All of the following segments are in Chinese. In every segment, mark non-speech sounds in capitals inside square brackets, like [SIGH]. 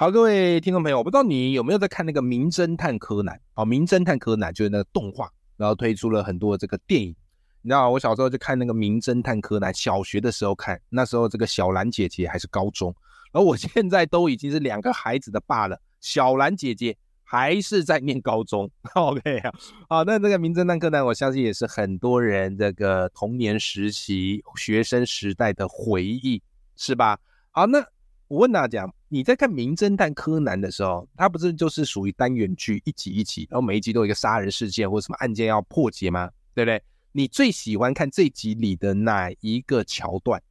好，各位听众朋友，我不知道你有没有在看那个《名侦探柯南》哦，《名侦探柯南》就是那个动画，然后推出了很多这个电影。你知道，我小时候就看那个《名侦探柯南》，小学的时候看，那时候这个小兰姐姐还是高中，而我 [LAUGHS] 现在都已经是两个孩子的爸了，小兰姐姐还是在念高中。[LAUGHS] OK 啊，好，那这个《名侦探柯南》，我相信也是很多人这个童年时期、学生时代的回忆，是吧？好，那我问大家，你在看《名侦探柯南》的时候，它不是就是属于单元剧，一集一集，然后每一集都有一个杀人事件或者什么案件要破解吗？对不对？你最喜欢看这集里的哪一个桥段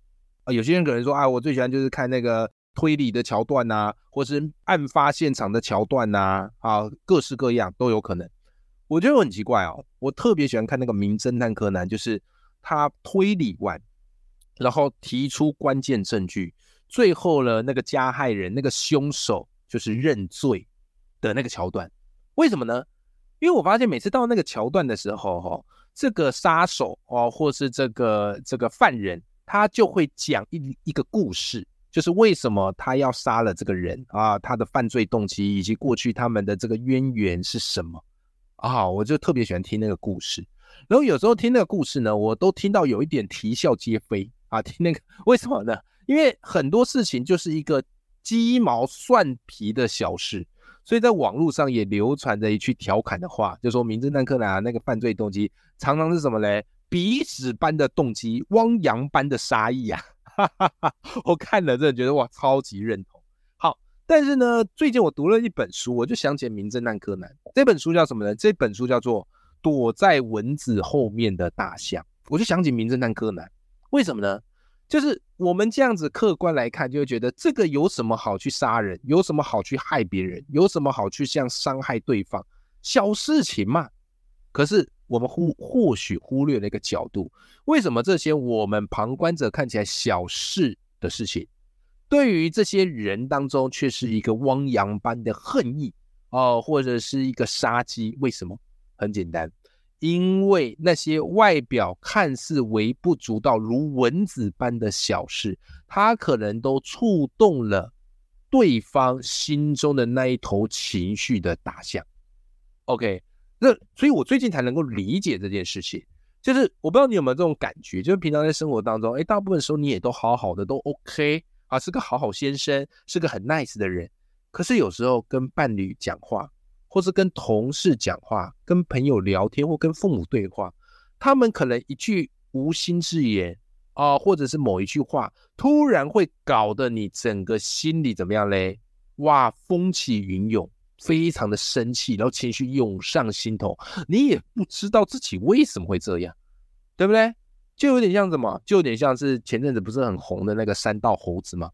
啊？有些人可能说啊，我最喜欢就是看那个推理的桥段呐、或是案发现场的桥段呐、啊，各式各样都有可能。我觉得很奇怪哦，我特别喜欢看那个《名侦探柯南》，就是他推理完，然后提出关键证据，最后呢，那个加害人、那个凶手就是认罪的那个桥段。为什么呢？因为我发现每次到那个桥段的时候，哈，这个杀手哦，或是这个这个犯人，他就会讲一一个故事，就是为什么他要杀了这个人啊，他的犯罪动机以及过去他们的这个渊源是什么啊，我就特别喜欢听那个故事。然后有时候听那个故事呢，我都听到有一点啼笑皆非啊，听那个为什么呢？因为很多事情就是一个鸡毛蒜皮的小事，所以在网络上也流传着一句调侃的话，就说《名侦探柯南》啊那个犯罪动机常常是什么嘞？鼻屎般的动机，汪洋般的杀意啊！哈哈哈，我看了真的觉得哇，超级认同。好，但是呢，最近我读了一本书，我就想起《名侦探柯南》这本书叫什么呢？这本书叫做《躲在蚊子后面的大象》，我就想起《名侦探柯南》，为什么呢？就是我们这样子客观来看，就会觉得这个有什么好去杀人，有什么好去害别人，有什么好去像伤害对方，小事情嘛。可是我们忽或许忽略了一个角度，为什么这些我们旁观者看起来小事的事情，对于这些人当中却是一个汪洋般的恨意哦，或者是一个杀机？为什么？很简单。因为那些外表看似微不足道、如蚊子般的小事，它可能都触动了对方心中的那一头情绪的大象。OK，那所以我最近才能够理解这件事情。就是我不知道你有没有这种感觉，就是平常在生活当中，哎，大部分时候你也都好好的，都 OK 啊，是个好好先生，是个很 nice 的人。可是有时候跟伴侣讲话，或是跟同事讲话、跟朋友聊天或跟父母对话，他们可能一句无心之言啊，或者是某一句话，突然会搞得你整个心里怎么样嘞？哇，风起云涌，非常的生气，然后情绪涌上心头，你也不知道自己为什么会这样，对不对？就有点像什么？就有点像是前阵子不是很红的那个三道猴子吗？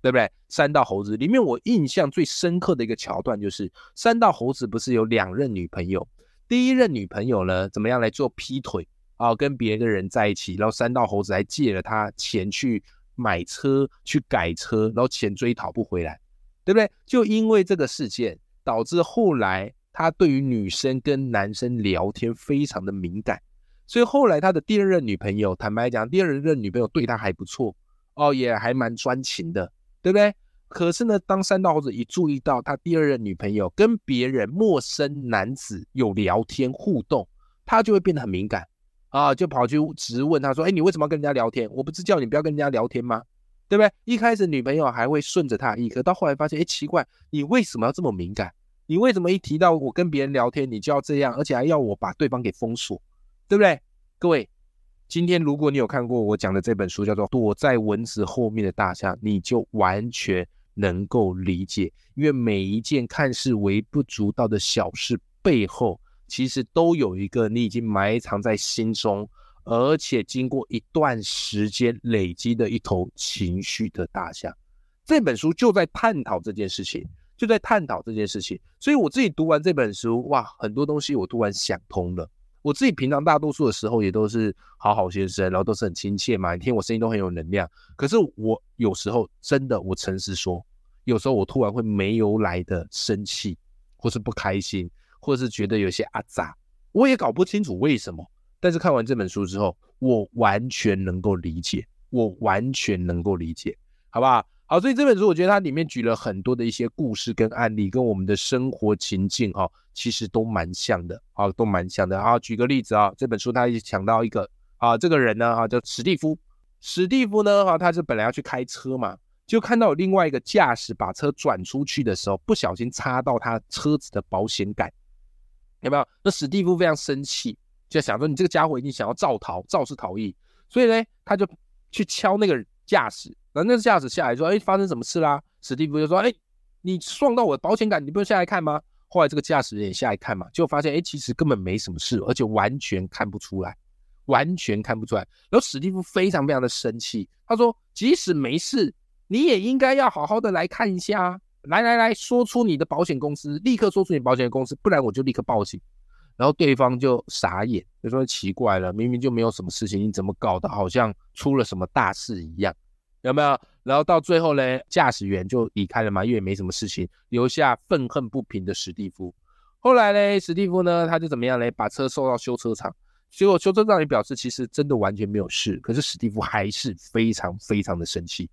对不对？三道猴子里面，我印象最深刻的一个桥段就是，三道猴子不是有两任女朋友，第一任女朋友呢，怎么样来做劈腿啊，跟别的人在一起，然后三道猴子还借了他钱去买车、去改车，然后钱追讨不回来，对不对？就因为这个事件，导致后来他对于女生跟男生聊天非常的敏感，所以后来他的第二任女朋友，坦白讲，第二任女朋友对他还不错哦，也还蛮专情的。对不对？可是呢，当三道猴子一注意到他第二任女朋友跟别人陌生男子有聊天互动，他就会变得很敏感啊，就跑去直问他说：“哎，你为什么要跟人家聊天？我不是叫你不要跟人家聊天吗？对不对？”一开始女朋友还会顺着他意，可到后来发现，哎，奇怪，你为什么要这么敏感？你为什么一提到我跟别人聊天，你就要这样，而且还要我把对方给封锁，对不对？各位。今天如果你有看过我讲的这本书，叫做《躲在蚊子后面的大象》，你就完全能够理解，因为每一件看似微不足道的小事背后，其实都有一个你已经埋藏在心中，而且经过一段时间累积的一头情绪的大象。这本书就在探讨这件事情，就在探讨这件事情。所以我自己读完这本书，哇，很多东西我突然想通了。我自己平常大多数的时候也都是好好先生，然后都是很亲切嘛，你听我声音都很有能量。可是我有时候真的，我诚实说，有时候我突然会没由来的生气，或是不开心，或是觉得有些阿杂，我也搞不清楚为什么。但是看完这本书之后，我完全能够理解，我完全能够理解，好不好？好，所以这本书我觉得它里面举了很多的一些故事跟案例，跟我们的生活情境哈，其实都蛮像的，啊，都蛮像的。啊，举个例子啊，这本书它也讲到一个啊，这个人呢啊叫史蒂夫，史蒂夫呢哈，他是本来要去开车嘛，就看到有另外一个驾驶把车转出去的时候，不小心擦到他车子的保险杆，有没有？那史蒂夫非常生气。就想说你这个家伙一定想要造逃，肇事逃逸，所以呢，他就去敲那个驾驶，然后那个驾驶下来说：“哎，发生什么事啦？”史蒂夫就说：“哎，你撞到我的保险杆，你不用下来看吗？”后来这个驾驶员也下来看嘛，就发现哎，其实根本没什么事，而且完全看不出来，完全看不出来。然后史蒂夫非常非常的生气，他说：“即使没事，你也应该要好好的来看一下，来来来说出你的保险公司，立刻说出你保险公司，不然我就立刻报警。”然后对方就傻眼，就说奇怪了，明明就没有什么事情，你怎么搞得好像出了什么大事一样？有没有？然后到最后呢，驾驶员就离开了嘛，因为没什么事情，留下愤恨不平的史蒂夫。后来呢，史蒂夫呢，他就怎么样呢？把车送到修车厂，结果修车厂也表示其实真的完全没有事，可是史蒂夫还是非常非常的生气。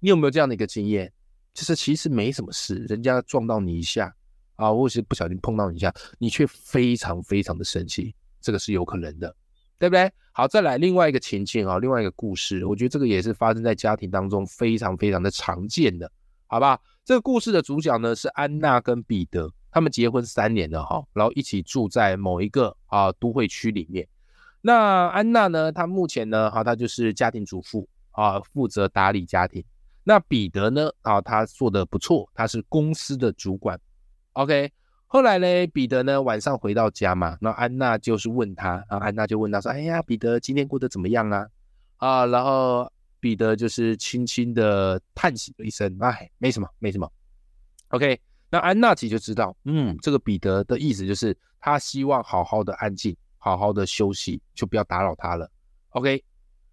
你有没有这样的一个经验？就是其实没什么事，人家撞到你一下。啊，或是不小心碰到你一下，你却非常非常的生气，这个是有可能的，对不对？好，再来另外一个情境啊，另外一个故事，我觉得这个也是发生在家庭当中非常非常的常见的，好吧？这个故事的主角呢是安娜跟彼得，他们结婚三年了哈，然后一起住在某一个啊都会区里面。那安娜呢，她目前呢，哈，她就是家庭主妇啊，负责打理家庭。那彼得呢，啊，他做的不错，他是公司的主管。OK，后来呢，彼得呢晚上回到家嘛，那安娜就是问他，然后安娜就问他说：“哎呀，彼得今天过得怎么样啊？”啊，然后彼得就是轻轻的叹息了一声：“哎，没什么，没什么。”OK，那安娜其实就知道，嗯，这个彼得的意思就是他希望好好的安静，好好的休息，就不要打扰他了。OK，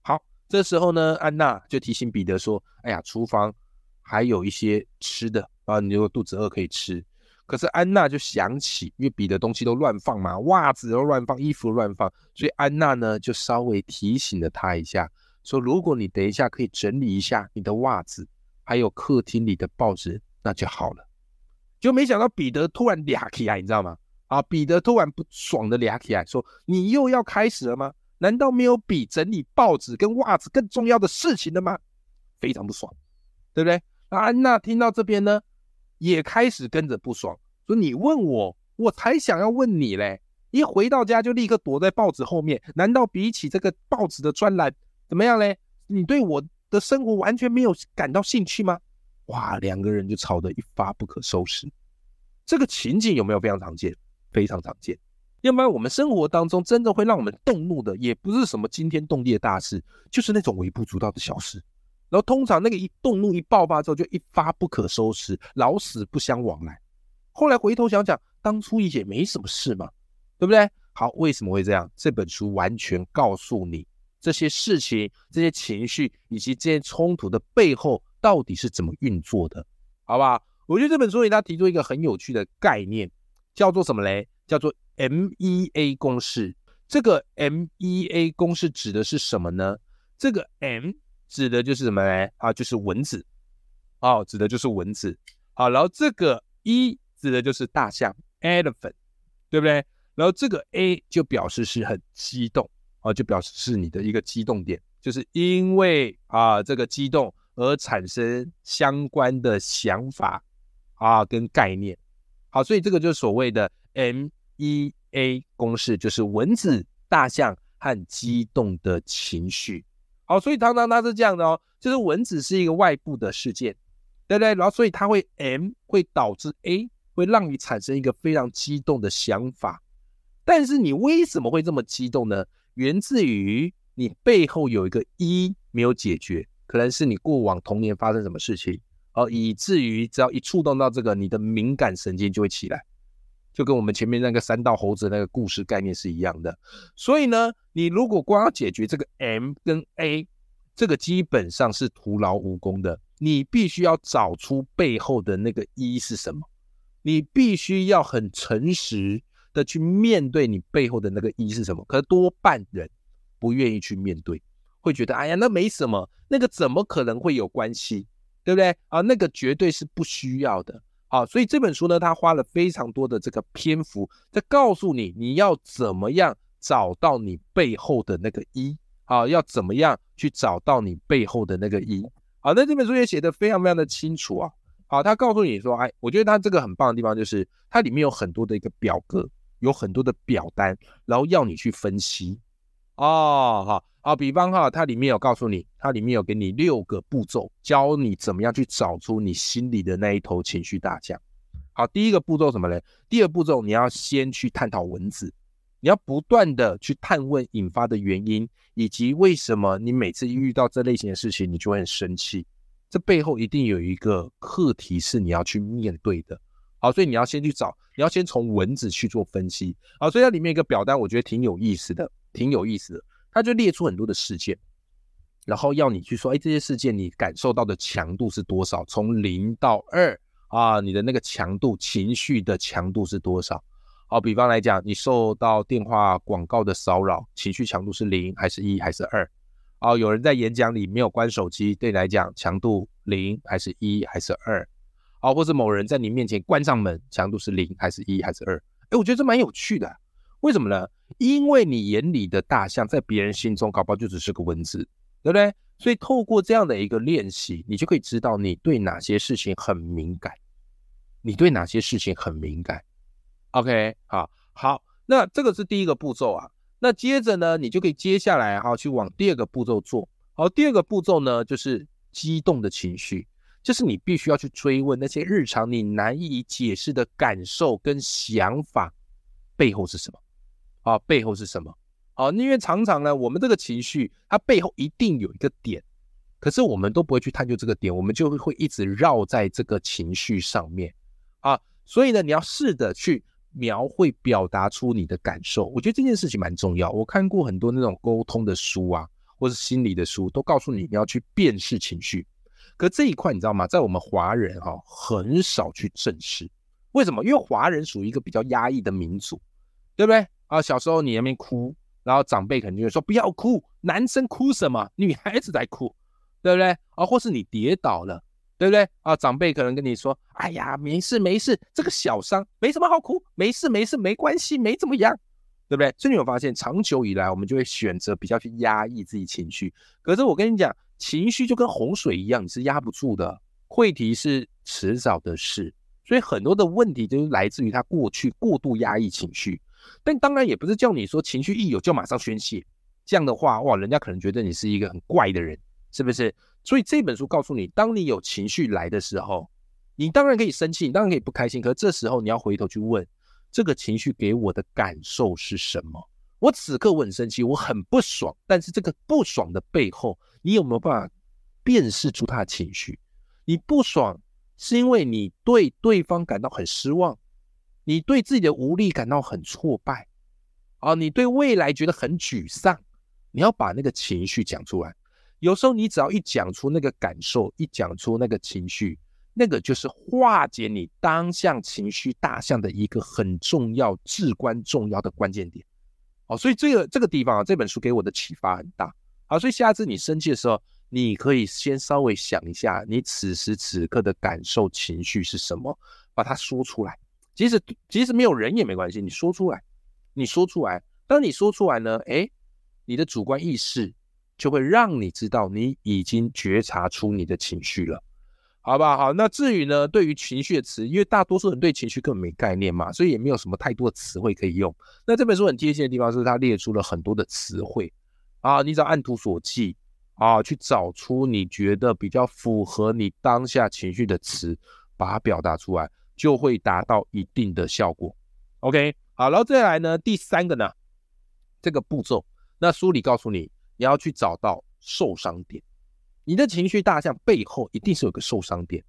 好，这时候呢，安娜就提醒彼得说：“哎呀，厨房还有一些吃的啊，你如果肚子饿可以吃。”可是安娜就想起，因为彼得东西都乱放嘛，袜子都乱放，衣服乱放，所以安娜呢就稍微提醒了他一下，说如果你等一下可以整理一下你的袜子，还有客厅里的报纸，那就好了。就没想到彼得突然俩起来，你知道吗？啊，彼得突然不爽的俩起来，说你又要开始了吗？难道没有比整理报纸跟袜子更重要的事情了吗？非常不爽，对不对？那安娜听到这边呢？也开始跟着不爽，说你问我，我才想要问你嘞！一回到家就立刻躲在报纸后面，难道比起这个报纸的专栏怎么样嘞？你对我的生活完全没有感到兴趣吗？哇，两个人就吵得一发不可收拾。这个情景有没有非常常见？非常常见。要不然我们生活当中真的会让我们动怒的，也不是什么惊天动地的大事，就是那种微不足道的小事。然后通常那个一动怒一爆发之后就一发不可收拾，老死不相往来。后来回头想想，当初也没什么事嘛，对不对？好，为什么会这样？这本书完全告诉你这些事情、这些情绪以及这些冲突的背后到底是怎么运作的，好不好？我觉得这本书里他提出一个很有趣的概念，叫做什么嘞？叫做 MEA 公式。这个 MEA 公式指的是什么呢？这个 M。指的就是什么呢？啊，就是蚊子，哦，指的就是蚊子。好，然后这个一指的就是大象，elephant，对不对？然后这个 A 就表示是很激动，啊，就表示是你的一个激动点，就是因为啊这个激动而产生相关的想法啊跟概念。好，所以这个就是所谓的 MEA 公式，就是蚊子、大象和激动的情绪。好，所以常常它是这样的哦，就是蚊子是一个外部的事件，对不对？然后所以它会 M 会导致 A 会让你产生一个非常激动的想法，但是你为什么会这么激动呢？源自于你背后有一个一没有解决，可能是你过往童年发生什么事情哦，以至于只要一触动到这个，你的敏感神经就会起来，就跟我们前面那个三道猴子那个故事概念是一样的。所以呢，你如果光要解决这个 M 跟 A，这个基本上是徒劳无功的。你必须要找出背后的那个一是什么，你必须要很诚实的去面对你背后的那个一是什么。可是多半人不愿意去面对，会觉得哎呀，那没什么，那个怎么可能会有关系，对不对啊？那个绝对是不需要的。好，所以这本书呢，他花了非常多的这个篇幅在告诉你，你要怎么样找到你背后的那个一，啊，要怎么样去找到你背后的那个一。好，那这本书也写的非常非常的清楚啊。好，他告诉你说，哎，我觉得他这个很棒的地方就是，它里面有很多的一个表格，有很多的表单，然后要你去分析。哦，好，好，比方哈，它里面有告诉你，它里面有给你六个步骤，教你怎么样去找出你心里的那一头情绪大象。好，第一个步骤什么呢？第二步骤你要先去探讨文字。你要不断的去探问引发的原因，以及为什么你每次遇到这类型的事情，你就会很生气。这背后一定有一个课题是你要去面对的。好，所以你要先去找，你要先从文字去做分析。好，所以它里面一个表单，我觉得挺有意思的，挺有意思的。它就列出很多的事件，然后要你去说，哎，这些事件你感受到的强度是多少？从零到二啊，你的那个强度，情绪的强度是多少？好，比方来讲，你受到电话广告的骚扰，情绪强度是零还是一还是二？哦，有人在演讲里没有关手机，对你来讲强度零还是一还是二？哦，或是某人在你面前关上门，强度是零还是一还是二？哎，我觉得这蛮有趣的，为什么呢？因为你眼里的大象，在别人心中搞不好就只是个蚊子，对不对？所以透过这样的一个练习，你就可以知道你对哪些事情很敏感，你对哪些事情很敏感。OK，好，好，那这个是第一个步骤啊。那接着呢，你就可以接下来哈去往第二个步骤做。好，第二个步骤呢，就是激动的情绪，就是你必须要去追问那些日常你难以解释的感受跟想法背后是什么啊？背后是什么？啊，因为常常呢，我们这个情绪它背后一定有一个点，可是我们都不会去探究这个点，我们就会一直绕在这个情绪上面啊。所以呢，你要试着去。描绘表达出你的感受，我觉得这件事情蛮重要。我看过很多那种沟通的书啊，或是心理的书，都告诉你你要去辨识情绪。可这一块你知道吗？在我们华人哈很少去正视。为什么？因为华人属于一个比较压抑的民族，对不对？啊，小时候你那边哭，然后长辈肯定会说不要哭，男生哭什么？女孩子在哭，[LAUGHS] 对不对？啊，或是你跌倒了。对不对啊？长辈可能跟你说：“哎呀，没事没事，这个小伤没什么好哭，没事没事，没关系，没怎么样，对不对？”所以你有发现，长久以来我们就会选择比较去压抑自己情绪。可是我跟你讲，情绪就跟洪水一样，你是压不住的，溃堤是迟早的事。所以很多的问题就是来自于他过去过度压抑情绪。但当然也不是叫你说情绪一有就马上宣泄，这样的话哇，人家可能觉得你是一个很怪的人，是不是？所以这本书告诉你，当你有情绪来的时候，你当然可以生气，你当然可以不开心。可是这时候你要回头去问，这个情绪给我的感受是什么？我此刻我很生气，我很不爽。但是这个不爽的背后，你有没有办法辨识出他的情绪？你不爽是因为你对对方感到很失望，你对自己的无力感到很挫败，啊，你对未来觉得很沮丧。你要把那个情绪讲出来。有时候你只要一讲出那个感受，一讲出那个情绪，那个就是化解你当下情绪大象的一个很重要、至关重要的关键点。哦，所以这个这个地方啊，这本书给我的启发很大。好，所以下次你生气的时候，你可以先稍微想一下，你此时此刻的感受情绪是什么，把它说出来。即使即使没有人也没关系，你说出来，你说出来。当你说出来呢，诶，你的主观意识。就会让你知道你已经觉察出你的情绪了，好不好？好，那至于呢，对于情绪的词，因为大多数人对情绪根本没概念嘛，所以也没有什么太多的词汇可以用。那这本书很贴心的地方是，它列出了很多的词汇啊，你只要按图索骥啊，去找出你觉得比较符合你当下情绪的词，把它表达出来，就会达到一定的效果。OK，好，然后再来呢，第三个呢，这个步骤，那书里告诉你。你要去找到受伤点，你的情绪大象背后一定是有个受伤点。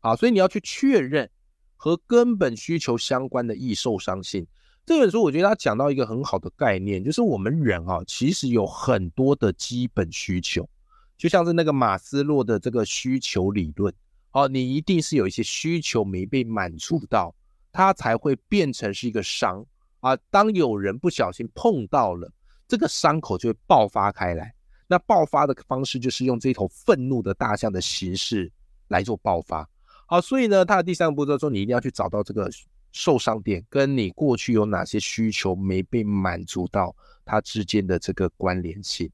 啊，所以你要去确认和根本需求相关的易受伤性。这本书我觉得它讲到一个很好的概念，就是我们人啊，其实有很多的基本需求，就像是那个马斯洛的这个需求理论，哦，你一定是有一些需求没被满足到，它才会变成是一个伤啊。当有人不小心碰到了，这个伤口就会爆发开来。那爆发的方式就是用这头愤怒的大象的形式来做爆发。好，所以呢，它的第三个步骤说，你一定要去找到这个。受伤点跟你过去有哪些需求没被满足到，它之间的这个关联性，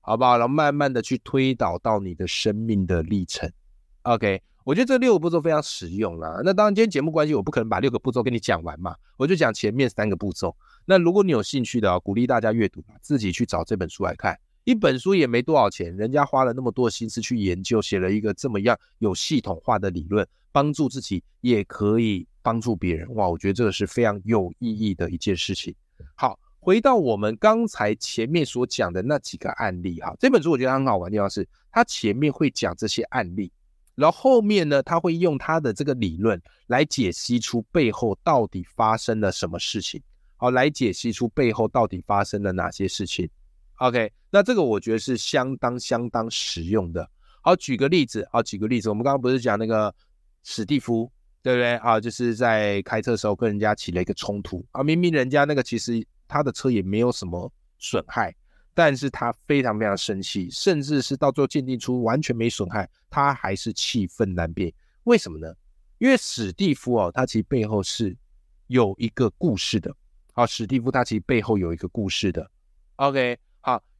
好不好？然后慢慢的去推导到你的生命的历程。OK，我觉得这六个步骤非常实用啦。那当然，今天节目关系，我不可能把六个步骤跟你讲完嘛，我就讲前面三个步骤。那如果你有兴趣的啊，鼓励大家阅读，自己去找这本书来看。一本书也没多少钱，人家花了那么多心思去研究，写了一个这么样有系统化的理论，帮助自己也可以。帮助别人哇，我觉得这个是非常有意义的一件事情。好，回到我们刚才前面所讲的那几个案例哈，这本书我觉得很好玩的地方是，它前面会讲这些案例，然后后面呢，他会用他的这个理论来解析出背后到底发生了什么事情，好，来解析出背后到底发生了哪些事情。OK，那这个我觉得是相当相当实用的。好，举个例子，好，举个例子，我们刚刚不是讲那个史蒂夫。对不对啊？就是在开车的时候跟人家起了一个冲突啊！明明人家那个其实他的车也没有什么损害，但是他非常非常生气，甚至是到最后鉴定出完全没损害，他还是气愤难辨。为什么呢？因为史蒂夫哦，他其实背后是有一个故事的。好，史蒂夫他其实背后有一个故事的。OK，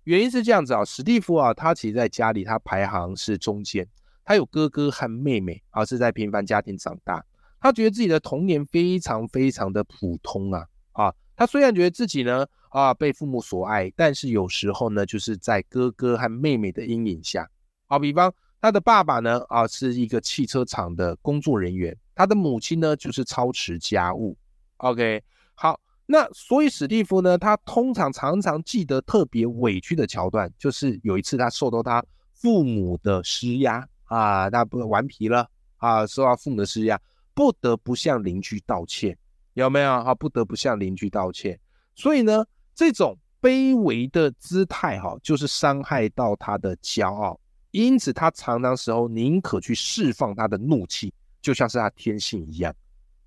原因是这样子啊，史蒂夫啊，他其实在家里他排行是中间，他有哥哥和妹妹，而是在平凡家庭长大。他觉得自己的童年非常非常的普通啊啊！他虽然觉得自己呢啊被父母所爱，但是有时候呢就是在哥哥和妹妹的阴影下。好，比方他的爸爸呢啊是一个汽车厂的工作人员，他的母亲呢就是操持家务。OK，好，那所以史蒂夫呢，他通常常常记得特别委屈的桥段，就是有一次他受到他父母的施压啊，他不顽皮了啊，受到父母的施压。不得不向邻居道歉，有没有啊？不得不向邻居道歉。所以呢，这种卑微的姿态，哈，就是伤害到他的骄傲。因此，他常常时候宁可去释放他的怒气，就像是他天性一样。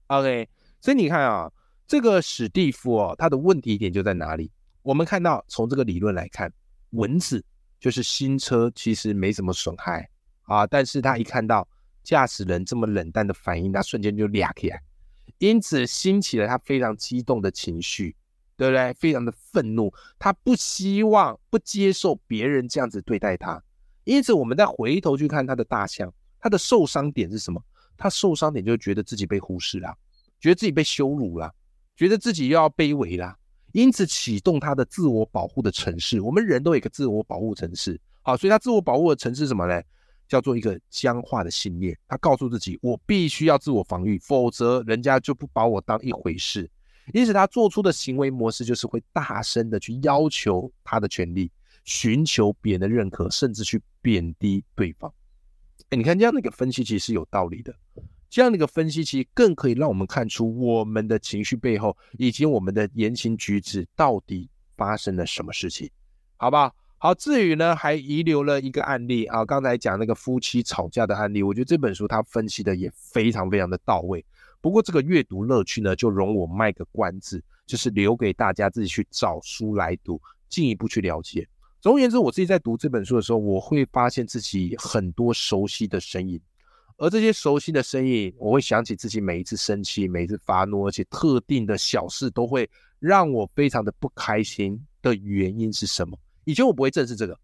OK，所以你看啊，这个史蒂夫哦，他的问题点就在哪里？我们看到从这个理论来看，蚊子就是新车其实没什么损害啊，但是他一看到。驾驶人这么冷淡的反应，他瞬间就俩起来，因此兴起了他非常激动的情绪，对不对？非常的愤怒，他不希望、不接受别人这样子对待他。因此，我们再回头去看他的大象，他的受伤点是什么？他受伤点就觉得自己被忽视了，觉得自己被羞辱了，觉得自己又要卑微了，因此启动他的自我保护的城市。我们人都有一个自我保护城市，好，所以他自我保护的城市什么呢？叫做一个僵化的信念，他告诉自己，我必须要自我防御，否则人家就不把我当一回事。因此，他做出的行为模式就是会大声的去要求他的权利，寻求别人的认可，甚至去贬低对方。哎，你看这样的一个分析其实是有道理的。这样的一个分析其实更可以让我们看出我们的情绪背后，以及我们的言行举止到底发生了什么事情，好不好？好，至于呢，还遗留了一个案例啊，刚才讲那个夫妻吵架的案例，我觉得这本书它分析的也非常非常的到位。不过这个阅读乐趣呢，就容我卖个关子，就是留给大家自己去找书来读，进一步去了解。总而言之，我自己在读这本书的时候，我会发现自己很多熟悉的身影，而这些熟悉的身影，我会想起自己每一次生气，每一次发怒，而且特定的小事都会让我非常的不开心的原因是什么？以前我不会正视这个，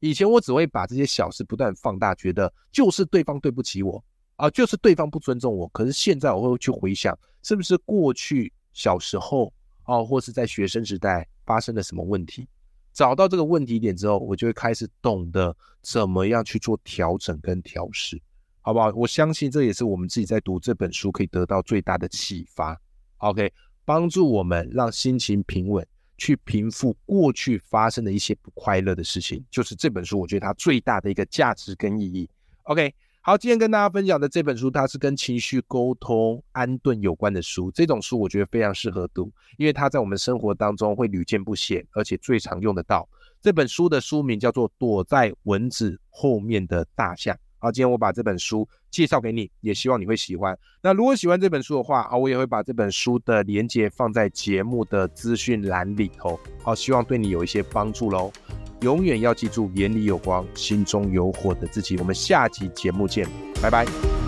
以前我只会把这些小事不断放大，觉得就是对方对不起我啊，就是对方不尊重我。可是现在我会去回想，是不是过去小时候啊，或是在学生时代发生了什么问题？找到这个问题点之后，我就会开始懂得怎么样去做调整跟调试，好不好？我相信这也是我们自己在读这本书可以得到最大的启发。OK，帮助我们让心情平稳。去平复过去发生的一些不快乐的事情，就是这本书我觉得它最大的一个价值跟意义。OK，好，今天跟大家分享的这本书，它是跟情绪沟通、安顿有关的书。这种书我觉得非常适合读，因为它在我们生活当中会屡见不鲜，而且最常用得到。这本书的书名叫做《躲在蚊子后面的大象》。好，今天我把这本书介绍给你，也希望你会喜欢。那如果喜欢这本书的话，啊，我也会把这本书的连接放在节目的资讯栏里头。好，希望对你有一些帮助喽。永远要记住，眼里有光，心中有火的自己。我们下集节目见，拜拜。